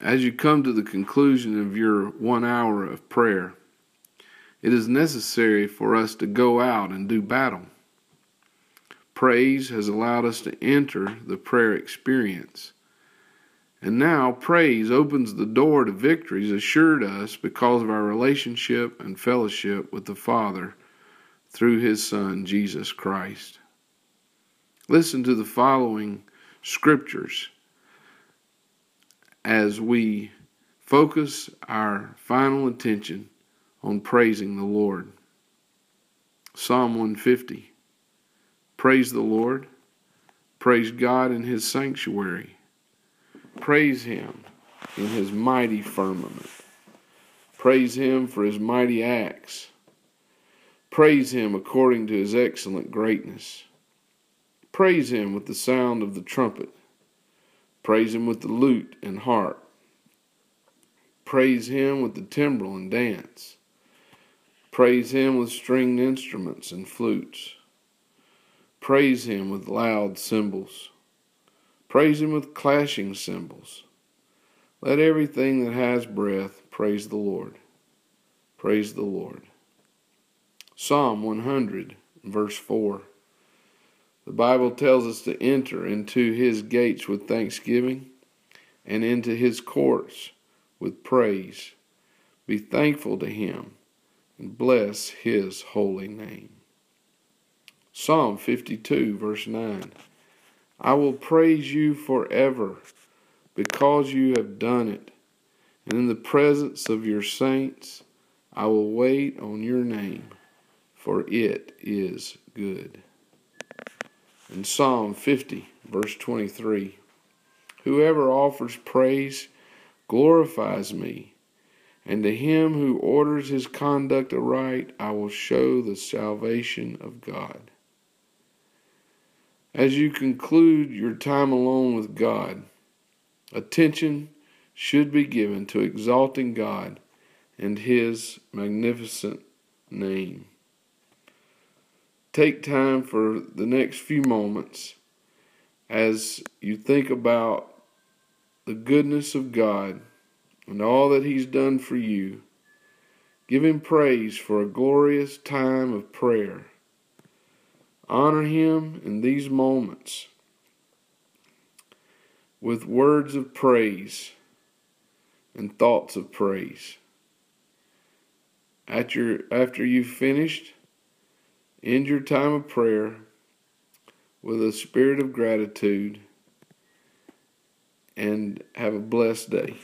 as you come to the conclusion of your one hour of prayer, it is necessary for us to go out and do battle. Praise has allowed us to enter the prayer experience. And now praise opens the door to victories assured us because of our relationship and fellowship with the Father through His Son, Jesus Christ. Listen to the following scriptures as we focus our final attention on praising the Lord. Psalm 150 Praise the Lord, praise God in His sanctuary, praise Him in His mighty firmament, praise Him for His mighty acts, praise Him according to His excellent greatness, praise Him with the sound of the trumpet Praise him with the lute and harp. Praise him with the timbrel and dance. Praise him with stringed instruments and flutes. Praise him with loud cymbals. Praise him with clashing cymbals. Let everything that has breath praise the Lord. Praise the Lord. Psalm 100, verse 4. The Bible tells us to enter into his gates with thanksgiving and into his courts with praise. Be thankful to him and bless his holy name. Psalm 52, verse 9 I will praise you forever because you have done it, and in the presence of your saints I will wait on your name, for it is good. In Psalm 50, verse 23, whoever offers praise glorifies me, and to him who orders his conduct aright, I will show the salvation of God. As you conclude your time alone with God, attention should be given to exalting God and his magnificent name take time for the next few moments as you think about the goodness of God and all that He's done for you. Give Him praise for a glorious time of prayer. Honor Him in these moments with words of praise and thoughts of praise. At your, after you've finished, End your time of prayer with a spirit of gratitude and have a blessed day.